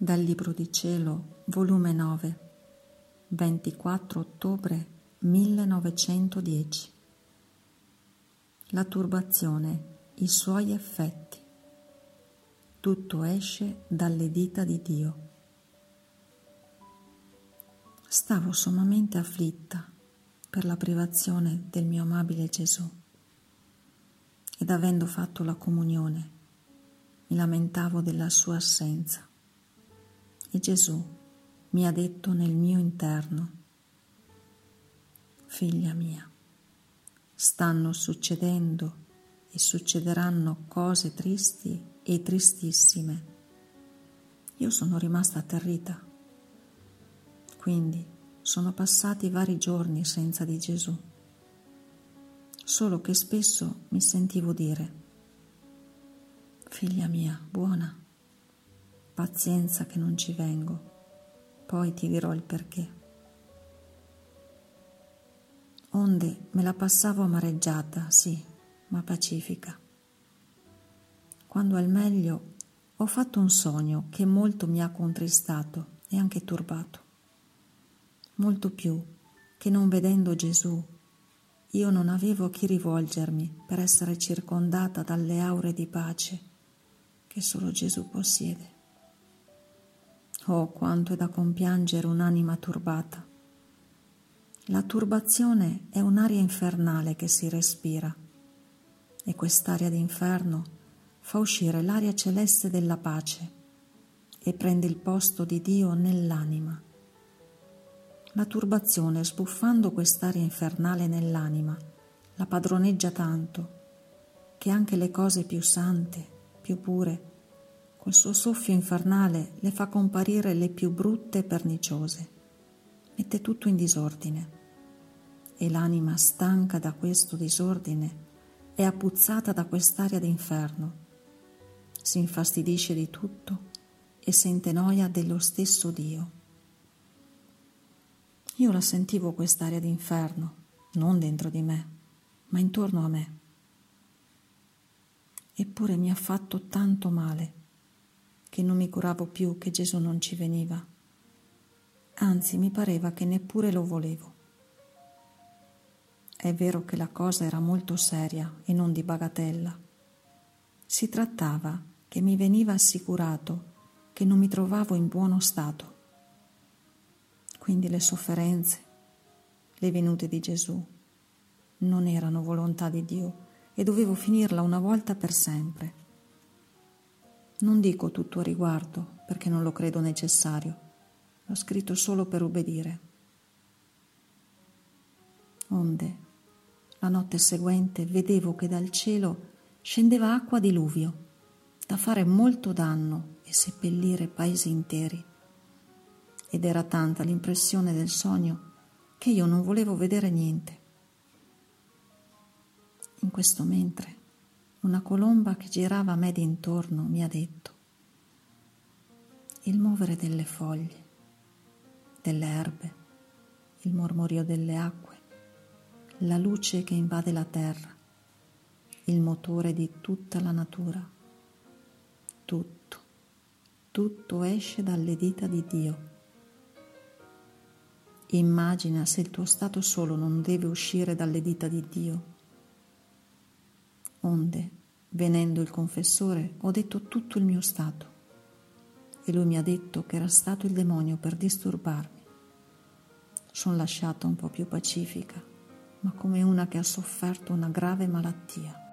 Dal Libro di Cielo, volume 9, 24 ottobre 1910. La turbazione, i suoi effetti. Tutto esce dalle dita di Dio. Stavo sommamente afflitta per la privazione del mio amabile Gesù ed avendo fatto la comunione mi lamentavo della sua assenza e Gesù mi ha detto nel mio interno, figlia mia, stanno succedendo e succederanno cose tristi e tristissime. Io sono rimasta atterrita. Quindi sono passati vari giorni senza di Gesù, solo che spesso mi sentivo dire, figlia mia, buona, pazienza che non ci vengo, poi ti dirò il perché. Onde me la passavo amareggiata, sì, ma pacifica. Quando al meglio ho fatto un sogno che molto mi ha contristato e anche turbato, molto più che non vedendo Gesù io non avevo a chi rivolgermi per essere circondata dalle aure di pace che solo Gesù possiede. Oh, quanto è da compiangere un'anima turbata. La turbazione è un'aria infernale che si respira e quest'aria d'inferno fa uscire l'aria celeste della pace e prende il posto di Dio nell'anima. La turbazione, sbuffando quest'aria infernale nell'anima, la padroneggia tanto che anche le cose più sante, più pure, col suo soffio infernale le fa comparire le più brutte e perniciose. Mette tutto in disordine e l'anima stanca da questo disordine è appuzzata da quest'aria d'inferno. Si infastidisce di tutto e sente noia dello stesso Dio. Io la sentivo quest'aria d'inferno, non dentro di me, ma intorno a me. Eppure mi ha fatto tanto male che non mi curavo più che Gesù non ci veniva. Anzi, mi pareva che neppure lo volevo. È vero che la cosa era molto seria e non di bagatella. Si trattava che mi veniva assicurato che non mi trovavo in buono stato. Quindi le sofferenze, le venute di Gesù, non erano volontà di Dio e dovevo finirla una volta per sempre. Non dico tutto a riguardo perché non lo credo necessario, l'ho scritto solo per ubbidire. Onde, la notte seguente vedevo che dal cielo scendeva acqua diluvio, da fare molto danno e seppellire paesi interi. Ed era tanta l'impressione del sogno che io non volevo vedere niente. In questo mentre una colomba che girava a me d'intorno mi ha detto il muovere delle foglie, delle erbe, il mormorio delle acque, la luce che invade la terra, il motore di tutta la natura. Tutto, tutto esce dalle dita di Dio. Immagina se il tuo stato solo non deve uscire dalle dita di Dio Onde, venendo il confessore, ho detto tutto il mio stato e lui mi ha detto che era stato il demonio per disturbarmi. Sono lasciata un po' più pacifica, ma come una che ha sofferto una grave malattia.